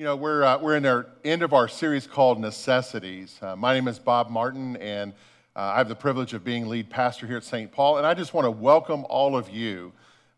You know, we're, uh, we're in our end of our series called Necessities. Uh, my name is Bob Martin, and uh, I have the privilege of being lead pastor here at St. Paul. And I just want to welcome all of you.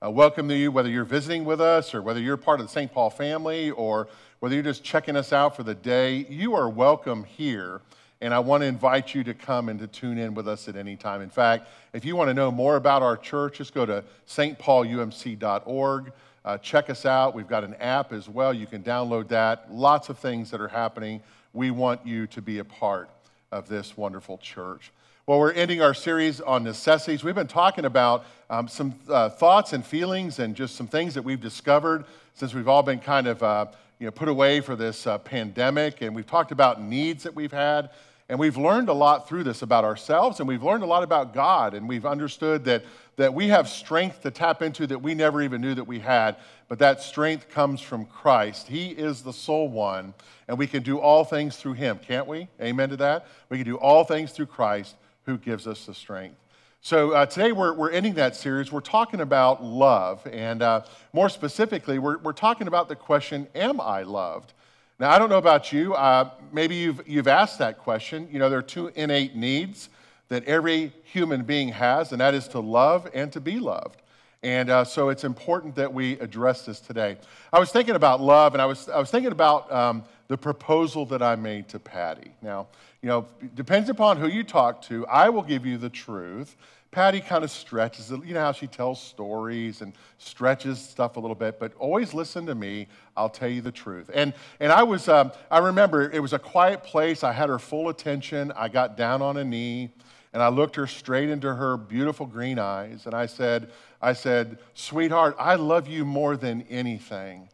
Uh, welcome to you, whether you're visiting with us or whether you're part of the St. Paul family or whether you're just checking us out for the day. You are welcome here. And I want to invite you to come and to tune in with us at any time. In fact, if you want to know more about our church, just go to stpaulumc.org. Uh, check us out. We've got an app as well. You can download that. Lots of things that are happening. We want you to be a part of this wonderful church. Well, we're ending our series on necessities. We've been talking about um, some uh, thoughts and feelings and just some things that we've discovered since we've all been kind of uh, you know, put away for this uh, pandemic. And we've talked about needs that we've had. And we've learned a lot through this about ourselves, and we've learned a lot about God, and we've understood that, that we have strength to tap into that we never even knew that we had, but that strength comes from Christ. He is the sole one, and we can do all things through Him, can't we? Amen to that? We can do all things through Christ who gives us the strength. So uh, today we're, we're ending that series. We're talking about love, and uh, more specifically, we're, we're talking about the question Am I loved? Now, I don't know about you. Uh, maybe you've, you've asked that question. You know, there are two innate needs that every human being has, and that is to love and to be loved. And uh, so it's important that we address this today. I was thinking about love, and I was, I was thinking about um, the proposal that I made to Patty. Now, you know, depends upon who you talk to. I will give you the truth. Patty kind of stretches it. You know how she tells stories and stretches stuff a little bit, but always listen to me. I'll tell you the truth. And, and I was, um, I remember it was a quiet place. I had her full attention. I got down on a knee and I looked her straight into her beautiful green eyes and I said, I said, sweetheart, I love you more than anything.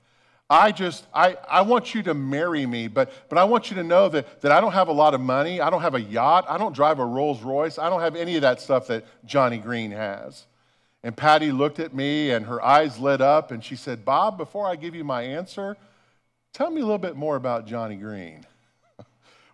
I just, I, I want you to marry me, but, but I want you to know that, that I don't have a lot of money. I don't have a yacht. I don't drive a Rolls Royce. I don't have any of that stuff that Johnny Green has. And Patty looked at me and her eyes lit up and she said, Bob, before I give you my answer, tell me a little bit more about Johnny Green.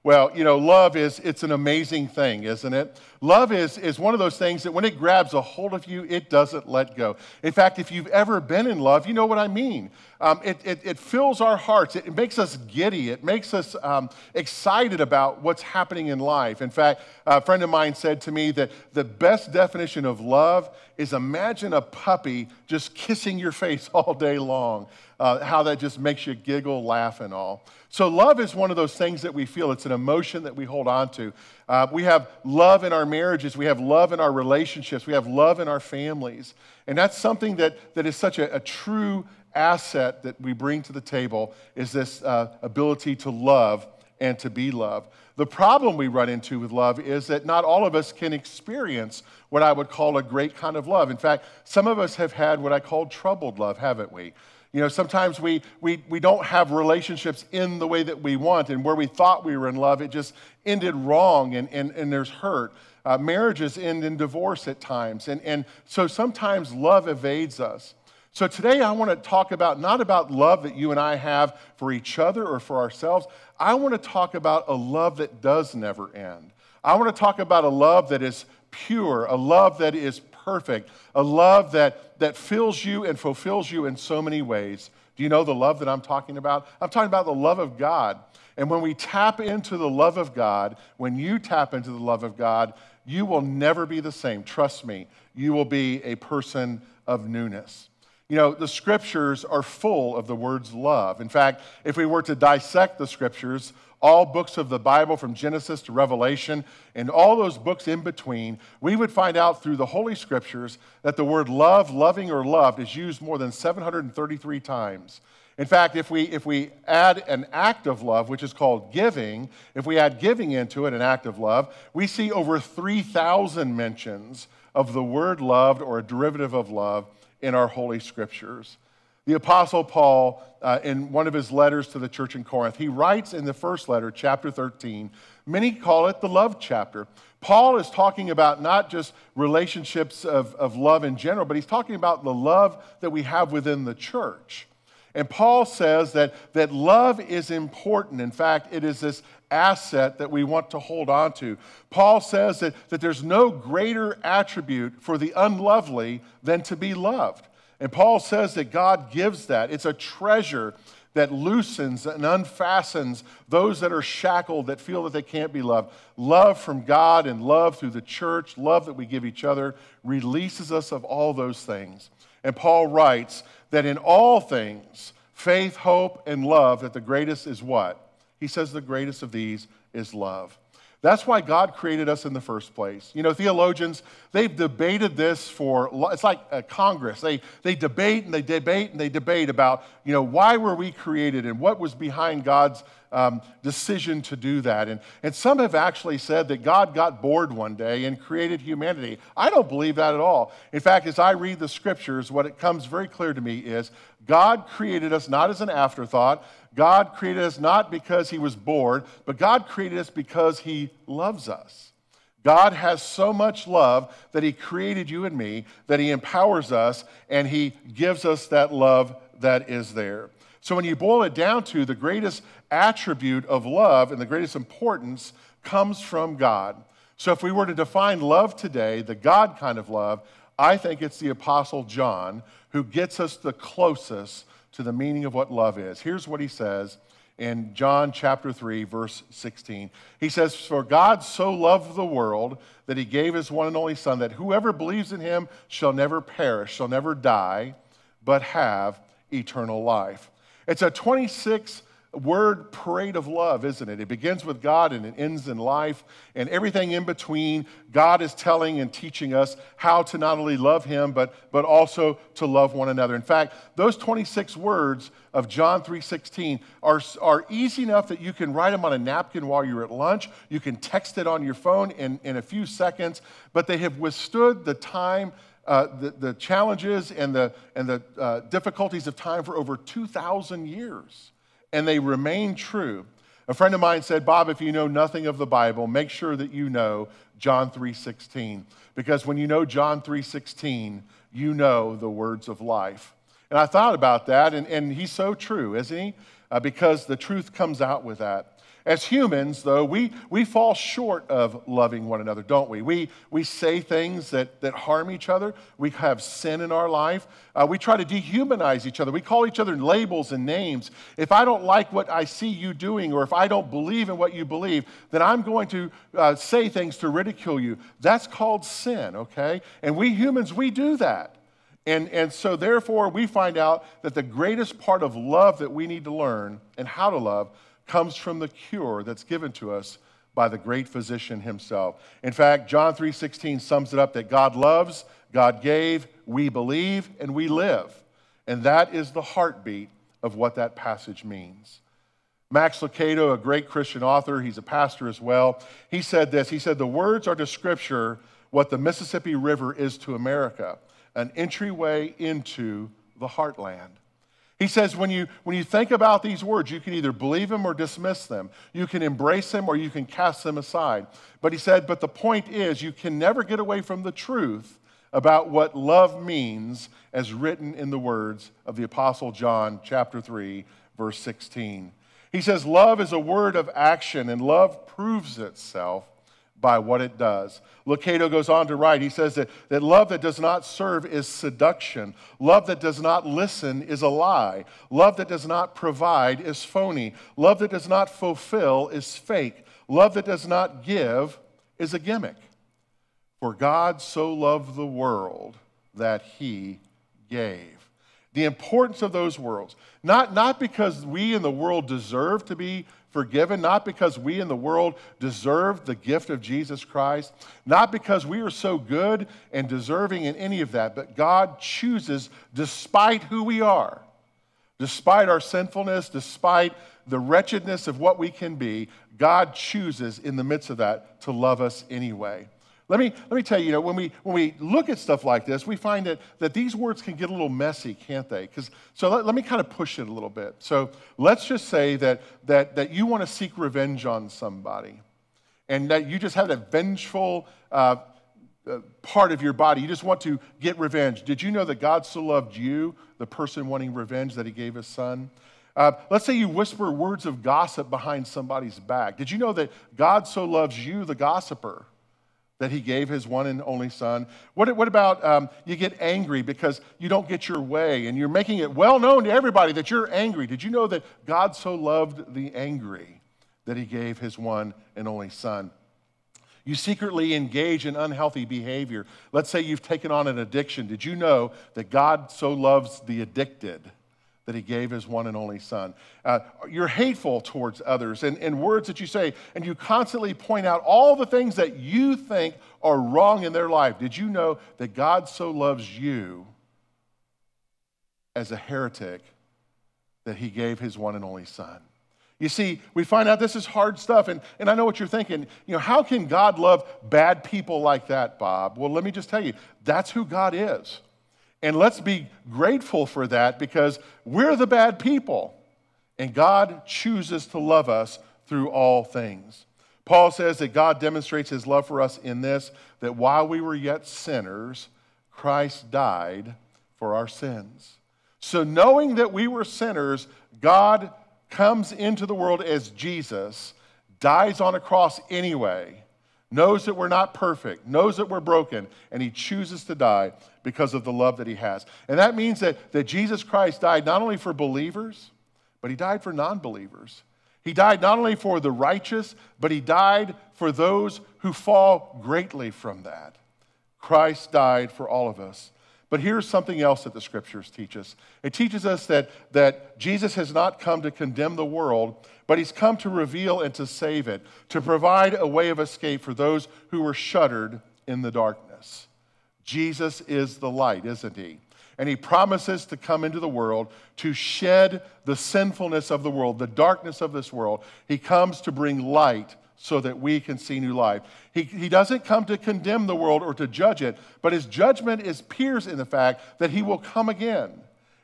Well, you know, love is, it's an amazing thing, isn't it? Love is, is one of those things that when it grabs a hold of you, it doesn't let go. In fact, if you've ever been in love, you know what I mean. Um, it, it, it, fills our hearts. It, makes us giddy. It makes us um, excited about what's happening in life. In fact, a friend of mine said to me that the best definition of love is imagine a puppy just kissing your face all day long. Uh, how that just makes you giggle, laugh, and all. So, love is one of those things that we feel. It's an emotion that we hold on to. Uh, we have love in our marriages, we have love in our relationships, we have love in our families. And that's something that, that is such a, a true asset that we bring to the table is this uh, ability to love and to be loved. The problem we run into with love is that not all of us can experience what I would call a great kind of love. In fact, some of us have had what I call troubled love, haven't we? You know, sometimes we, we, we don't have relationships in the way that we want, and where we thought we were in love, it just ended wrong, and, and, and there's hurt. Uh, marriages end in divorce at times, and, and so sometimes love evades us. So today I want to talk about not about love that you and I have for each other or for ourselves. I want to talk about a love that does never end. I want to talk about a love that is pure, a love that is perfect, a love that, that fills you and fulfills you in so many ways. Do you know the love that I'm talking about? I'm talking about the love of God. And when we tap into the love of God, when you tap into the love of God, you will never be the same. Trust me, you will be a person of newness. You know, the scriptures are full of the words love. In fact, if we were to dissect the scriptures, all books of the Bible from Genesis to Revelation, and all those books in between, we would find out through the Holy Scriptures that the word love, loving, or loved is used more than 733 times. In fact, if we, if we add an act of love, which is called giving, if we add giving into it, an act of love, we see over 3,000 mentions of the word loved or a derivative of love in our Holy Scriptures. The Apostle Paul, uh, in one of his letters to the church in Corinth, he writes in the first letter, chapter 13, many call it the love chapter. Paul is talking about not just relationships of, of love in general, but he's talking about the love that we have within the church. And Paul says that, that love is important. In fact, it is this asset that we want to hold on to. Paul says that, that there's no greater attribute for the unlovely than to be loved. And Paul says that God gives that. It's a treasure that loosens and unfastens those that are shackled, that feel that they can't be loved. Love from God and love through the church, love that we give each other, releases us of all those things. And Paul writes that in all things, faith, hope, and love, that the greatest is what? He says the greatest of these is love. That's why God created us in the first place. You know, theologians, they've debated this for, it's like a Congress. They, they debate and they debate and they debate about, you know, why were we created and what was behind God's um, decision to do that. And, and some have actually said that God got bored one day and created humanity. I don't believe that at all. In fact, as I read the scriptures, what it comes very clear to me is God created us not as an afterthought, God created us not because he was bored, but God created us because he loves us. God has so much love that he created you and me, that he empowers us, and he gives us that love that is there. So when you boil it down to the greatest attribute of love and the greatest importance comes from God. So if we were to define love today, the God kind of love, I think it's the Apostle John who gets us the closest to the meaning of what love is. Here's what he says in John chapter 3, verse 16. He says, For God so loved the world that he gave his one and only Son, that whoever believes in him shall never perish, shall never die, but have eternal life. It's a 26 word parade of love, isn't it? It begins with God and it ends in life, and everything in between. God is telling and teaching us how to not only love Him, but, but also to love one another. In fact, those 26 words of John 3:16 are, are easy enough that you can write them on a napkin while you're at lunch. You can text it on your phone in, in a few seconds, but they have withstood the time. Uh, the, the, challenges and the, and the uh, difficulties of time for over 2,000 years and they remain true. A friend of mine said, Bob, if you know nothing of the Bible, make sure that you know John 3:16 because when you know John 3:16, you know the words of life. And I thought about that, and, and he's so true, isn't he? Uh, because the truth comes out with that. As humans, though, we, we fall short of loving one another, don't we? We, we say things that, that harm each other. We have sin in our life. Uh, we try to dehumanize each other. We call each other labels and names. If I don't like what I see you doing, or if I don't believe in what you believe, then I'm going to uh, say things to ridicule you. That's called sin, okay? And we humans, we do that. And, and so, therefore, we find out that the greatest part of love that we need to learn and how to love comes from the cure that's given to us by the great physician himself. In fact, John 3:16 sums it up that God loves, God gave, we believe, and we live. And that is the heartbeat of what that passage means. Max Lucado, a great Christian author, he's a pastor as well, he said this. He said, The words are to Scripture what the Mississippi River is to America, an entryway into the heartland. He says, when you, when you think about these words, you can either believe them or dismiss them. You can embrace them or you can cast them aside. But he said, but the point is, you can never get away from the truth about what love means as written in the words of the Apostle John, chapter 3, verse 16. He says, Love is a word of action, and love proves itself by what it does. Lucado goes on to write, he says that, that love that does not serve is seduction. Love that does not listen is a lie. Love that does not provide is phony. Love that does not fulfill is fake. Love that does not give is a gimmick. For God so loved the world that he gave. The importance of those worlds, not, not because we in the world deserve to be forgiven, not because we in the world deserve the gift of Jesus Christ, not because we are so good and deserving in any of that, but God chooses, despite who we are, despite our sinfulness, despite the wretchedness of what we can be, God chooses in the midst of that to love us anyway. Let me, let me tell you, you know, when we, when we look at stuff like this, we find that, that these words can get a little messy, can't they? Because so let, let me kind of push it a little bit. So let's just say that, that, that you want to seek revenge on somebody and that you just have a vengeful uh, uh, part of your body. You just want to get revenge. Did you know that God so loved you, the person wanting revenge, that he gave his son? Uh, let's say you whisper words of gossip behind somebody's back. Did you know that God so loves you, the gossiper? That he gave his one and only son? What, what about um, you get angry because you don't get your way and you're making it well known to everybody that you're angry? Did you know that God so loved the angry that he gave his one and only son? You secretly engage in unhealthy behavior. Let's say you've taken on an addiction. Did you know that God so loves the addicted? That he gave his one and only son. Uh, you're hateful towards others and, and words that you say, and you constantly point out all the things that you think are wrong in their life. Did you know that God so loves you as a heretic that he gave his one and only son? You see, we find out this is hard stuff, and, and I know what you're thinking. You know, how can God love bad people like that, Bob? Well, let me just tell you, that's who God is. And let's be grateful for that because we're the bad people. And God chooses to love us through all things. Paul says that God demonstrates his love for us in this that while we were yet sinners, Christ died for our sins. So, knowing that we were sinners, God comes into the world as Jesus, dies on a cross anyway, knows that we're not perfect, knows that we're broken, and he chooses to die because of the love that he has. And that means that, that Jesus Christ died not only for believers, but he died for non believers. He died not only for the righteous, but he died for those who fall greatly from that. Christ died for all of us. But here's something else that the scriptures teach us it teaches us that, that Jesus has not come to condemn the world, but he's come to reveal and to save it, to provide a way of escape for those who were shuttered in the darkness. Jesus is the light, isn't he? And he promises to come into the world to shed the sinfulness of the world, the darkness of this world. He comes to bring light so that we can see new life. He, he doesn't come to condemn the world or to judge it, but his judgment is appears in the fact that he will come again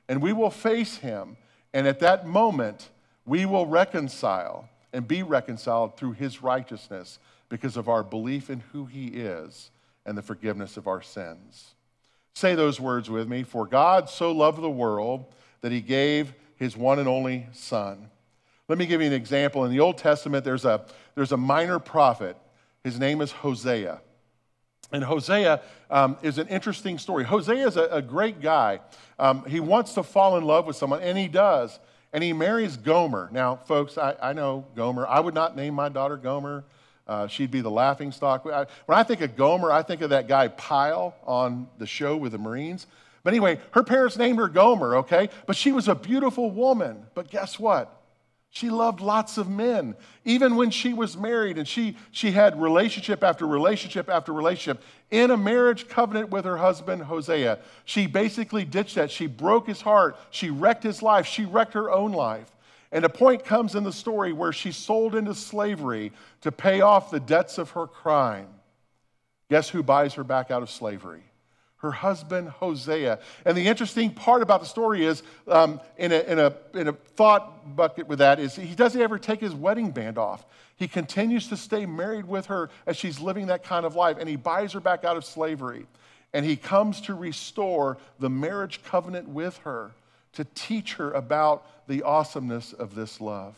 and we will face him. And at that moment, we will reconcile and be reconciled through his righteousness because of our belief in who he is and the forgiveness of our sins. Say those words with me. For God so loved the world that he gave his one and only Son. Let me give you an example. In the Old Testament, there's a, there's a minor prophet. His name is Hosea. And Hosea um, is an interesting story. Hosea is a, a great guy. Um, he wants to fall in love with someone, and he does and he marries Gomer. Now, folks, I, I know Gomer. I would not name my daughter Gomer. Uh, she'd be the laughing stock. When I think of Gomer, I think of that guy Pyle on the show with the Marines. But anyway, her parents named her Gomer, okay? But she was a beautiful woman. But guess what? She loved lots of men. Even when she was married and she, she had relationship after relationship after relationship in a marriage covenant with her husband, Hosea, she basically ditched that. She broke his heart. She wrecked his life. She wrecked her own life. And a point comes in the story where she's sold into slavery to pay off the debts of her crime. Guess who buys her back out of slavery? Her husband Hosea. And the interesting part about the story is, um, in, a, in, a, in a thought bucket with that, is he doesn't ever take his wedding band off. He continues to stay married with her as she's living that kind of life, and he buys her back out of slavery. And he comes to restore the marriage covenant with her to teach her about the awesomeness of this love.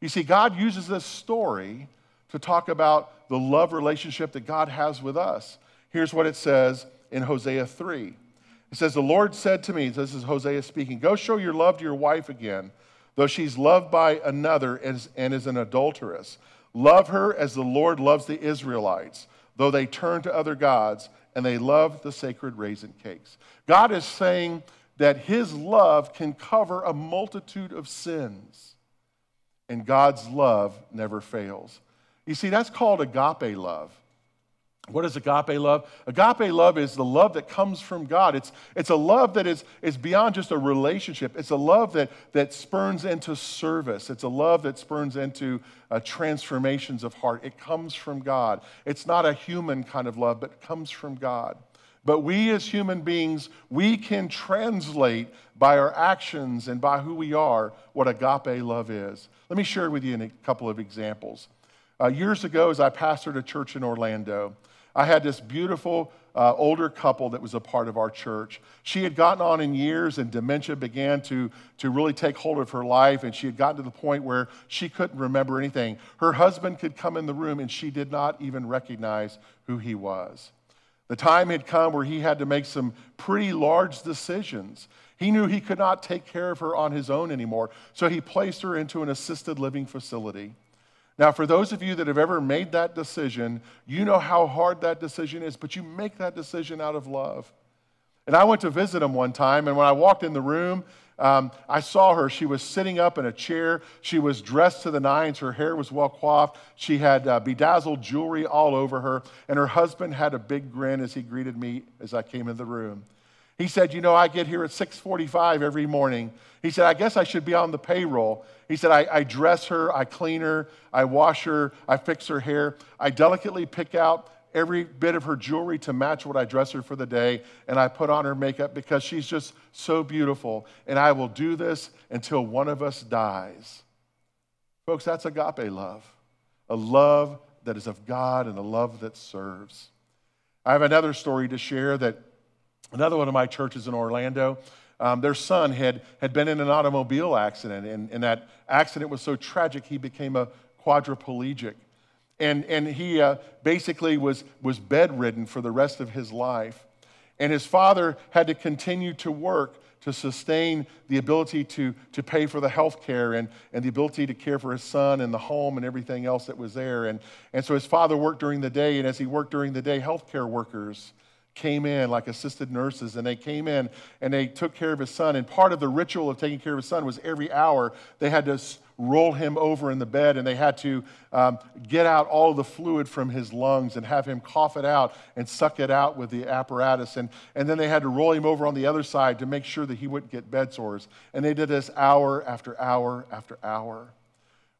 You see, God uses this story to talk about the love relationship that God has with us. Here's what it says in Hosea 3. It says, The Lord said to me, this is Hosea speaking, Go show your love to your wife again, though she's loved by another and is an adulteress. Love her as the Lord loves the Israelites, though they turn to other gods and they love the sacred raisin cakes. God is saying that his love can cover a multitude of sins, and God's love never fails. You see, that's called agape love. What is agape love? Agape love is the love that comes from God. It's, it's a love that is, is beyond just a relationship. It's a love that, that spurns into service. It's a love that spurns into uh, transformations of heart. It comes from God. It's not a human kind of love, but it comes from God. But we as human beings, we can translate by our actions and by who we are what agape love is. Let me share with you a couple of examples. Uh, years ago, as I pastored a church in Orlando, I had this beautiful uh, older couple that was a part of our church. She had gotten on in years, and dementia began to, to really take hold of her life, and she had gotten to the point where she couldn't remember anything. Her husband could come in the room, and she did not even recognize who he was. The time had come where he had to make some pretty large decisions. He knew he could not take care of her on his own anymore, so he placed her into an assisted living facility. Now, for those of you that have ever made that decision, you know how hard that decision is, but you make that decision out of love. And I went to visit him one time, and when I walked in the room, um, I saw her. She was sitting up in a chair. She was dressed to the nines. Her hair was well coiffed. She had uh, bedazzled jewelry all over her. And her husband had a big grin as he greeted me as I came in the room. He said, You know, I get here at 645 every morning. He said, I guess I should be on the payroll. He said, I, I, dress her, I clean her, I wash her, I fix her hair. I delicately pick out every bit of her jewelry to match what I dress her for the day, and I put on her makeup because she's just so beautiful. And I will do this until one of us dies. Folks, that's agape love a love that is of God and a love that serves. I have another story to share that another one of my churches in Orlando. Um, their son had, had been in an automobile accident, and, and that accident was so tragic he became a quadriplegic. And, and he uh, basically was, was bedridden for the rest of his life. And his father had to continue to work to sustain the ability to, to pay for the health care and, and the ability to care for his son and the home and everything else that was there. And, and so his father worked during the day, and as he worked during the day, health care workers came in like assisted nurses and they came in and they took care of his son. And part of the ritual of taking care of his son was every hour they had to roll him over in the bed and they had to um, get out all the fluid from his lungs and have him cough it out and suck it out with the apparatus. And, and then they had to roll him over on the other side to make sure that he wouldn't get bed sores. And they did this hour after hour after hour.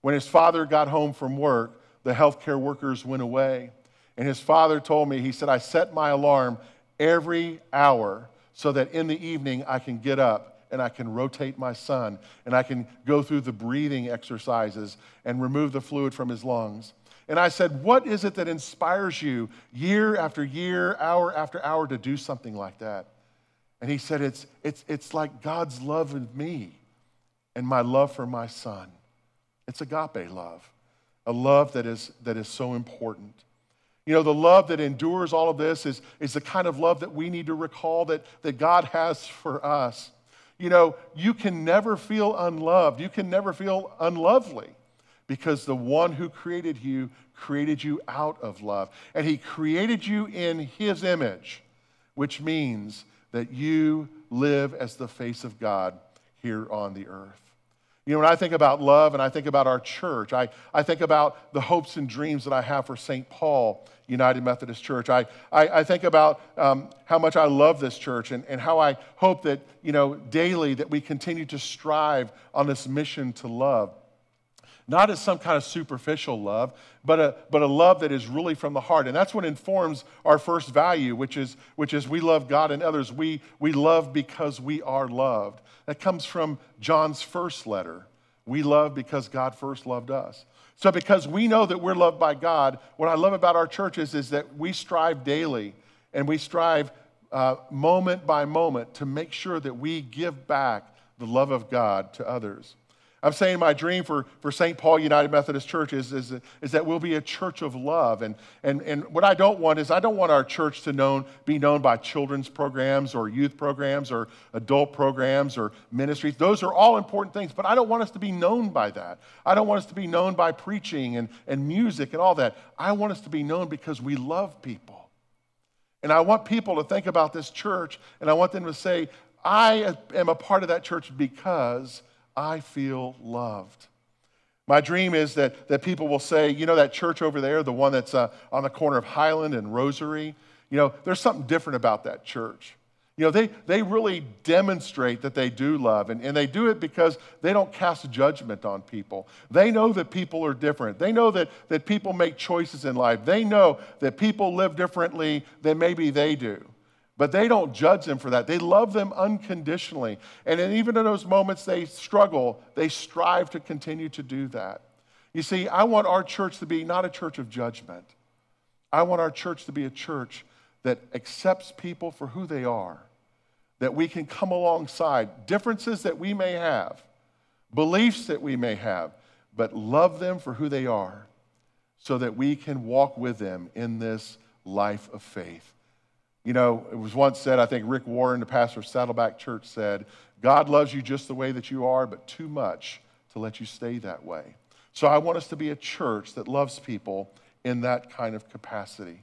When his father got home from work the healthcare workers went away and his father told me, he said, I set my alarm every hour so that in the evening I can get up and I can rotate my son and I can go through the breathing exercises and remove the fluid from his lungs. And I said, What is it that inspires you year after year, hour after hour to do something like that? And he said, It's, it's, it's like God's love in me and my love for my son. It's agape love, a love that is, that is so important. You know, the love that endures all of this is, is the kind of love that we need to recall that, that God has for us. You know, you can never feel unloved. You can never feel unlovely because the one who created you created you out of love. And he created you in his image, which means that you live as the face of God here on the earth. You know, when I think about love and I think about our church, I, I think about the hopes and dreams that I have for St. Paul United Methodist Church. I, I, I think about um, how much I love this church and, and how I hope that, you know, daily that we continue to strive on this mission to love. Not as some kind of superficial love, but a, but a love that is really from the heart. And that's what informs our first value, which is, which is we love God and others. We, we love because we are loved. That comes from John's first letter. We love because God first loved us. So, because we know that we're loved by God, what I love about our churches is that we strive daily and we strive uh, moment by moment to make sure that we give back the love of God to others. I'm saying my dream for, for St. Paul United Methodist Church is, is, is that we'll be a church of love. And, and, and what I don't want is I don't want our church to known, be known by children's programs or youth programs or adult programs or ministries. Those are all important things, but I don't want us to be known by that. I don't want us to be known by preaching and, and music and all that. I want us to be known because we love people. And I want people to think about this church and I want them to say, I am a part of that church because I feel loved. My dream is that, that people will say, you know, that church over there, the one that's uh, on the corner of Highland and Rosery, you know, there's something different about that church. You know, they, they really demonstrate that they do love, and, and they do it because they don't cast judgment on people. They know that people are different. They know that, that people make choices in life. They know that people live differently than maybe they do. But they don't judge them for that. They love them unconditionally. And even in those moments they struggle, they strive to continue to do that. You see, I want our church to be not a church of judgment. I want our church to be a church that accepts people for who they are, that we can come alongside differences that we may have, beliefs that we may have, but love them for who they are so that we can walk with them in this life of faith. You know, it was once said, I think Rick Warren, the pastor of Saddleback Church, said, God loves you just the way that you are, but too much to let you stay that way. So I want us to be a church that loves people in that kind of capacity.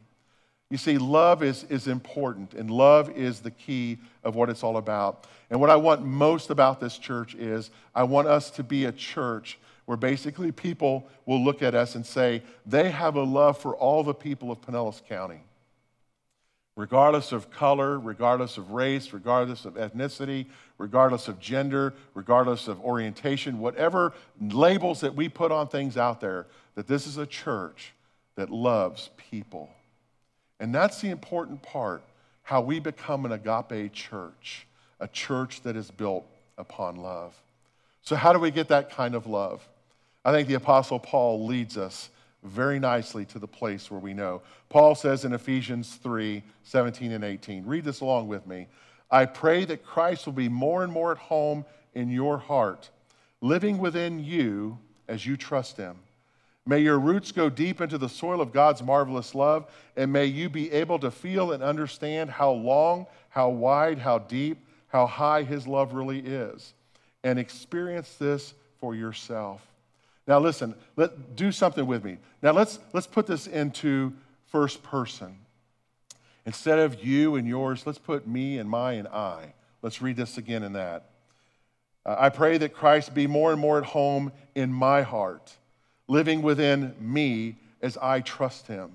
You see, love is, is important, and love is the key of what it's all about. And what I want most about this church is I want us to be a church where basically people will look at us and say, they have a love for all the people of Pinellas County. Regardless of color, regardless of race, regardless of ethnicity, regardless of gender, regardless of orientation, whatever labels that we put on things out there, that this is a church that loves people. And that's the important part how we become an agape church, a church that is built upon love. So, how do we get that kind of love? I think the Apostle Paul leads us very nicely to the place where we know. Paul says in Ephesians 3 17 and 18, read this along with me. I pray that Christ will be more and more at home in your heart, living within you as you trust him. May your roots go deep into the soil of God's marvelous love, and may you be able to feel and understand how long, how wide, how deep, how high his love really is, and experience this for yourself. Now, listen, let, do something with me. Now, let's, let's put this into first person. Instead of you and yours, let's put me and my and I. Let's read this again in that. Uh, I pray that Christ be more and more at home in my heart, living within me as I trust him.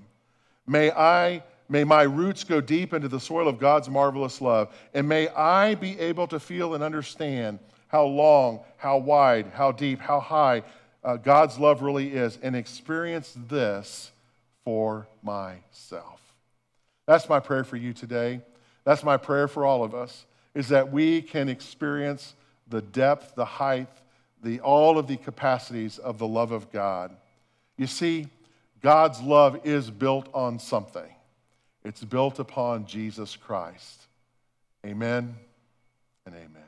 May I may my roots go deep into the soil of God's marvelous love, and may I be able to feel and understand how long, how wide, how deep, how high uh, God's love really is and experience this for myself. That's my prayer for you today. That's my prayer for all of us is that we can experience the depth, the height, the all of the capacities of the love of God. You see, God's love is built on something. It's built upon Jesus Christ. Amen and amen.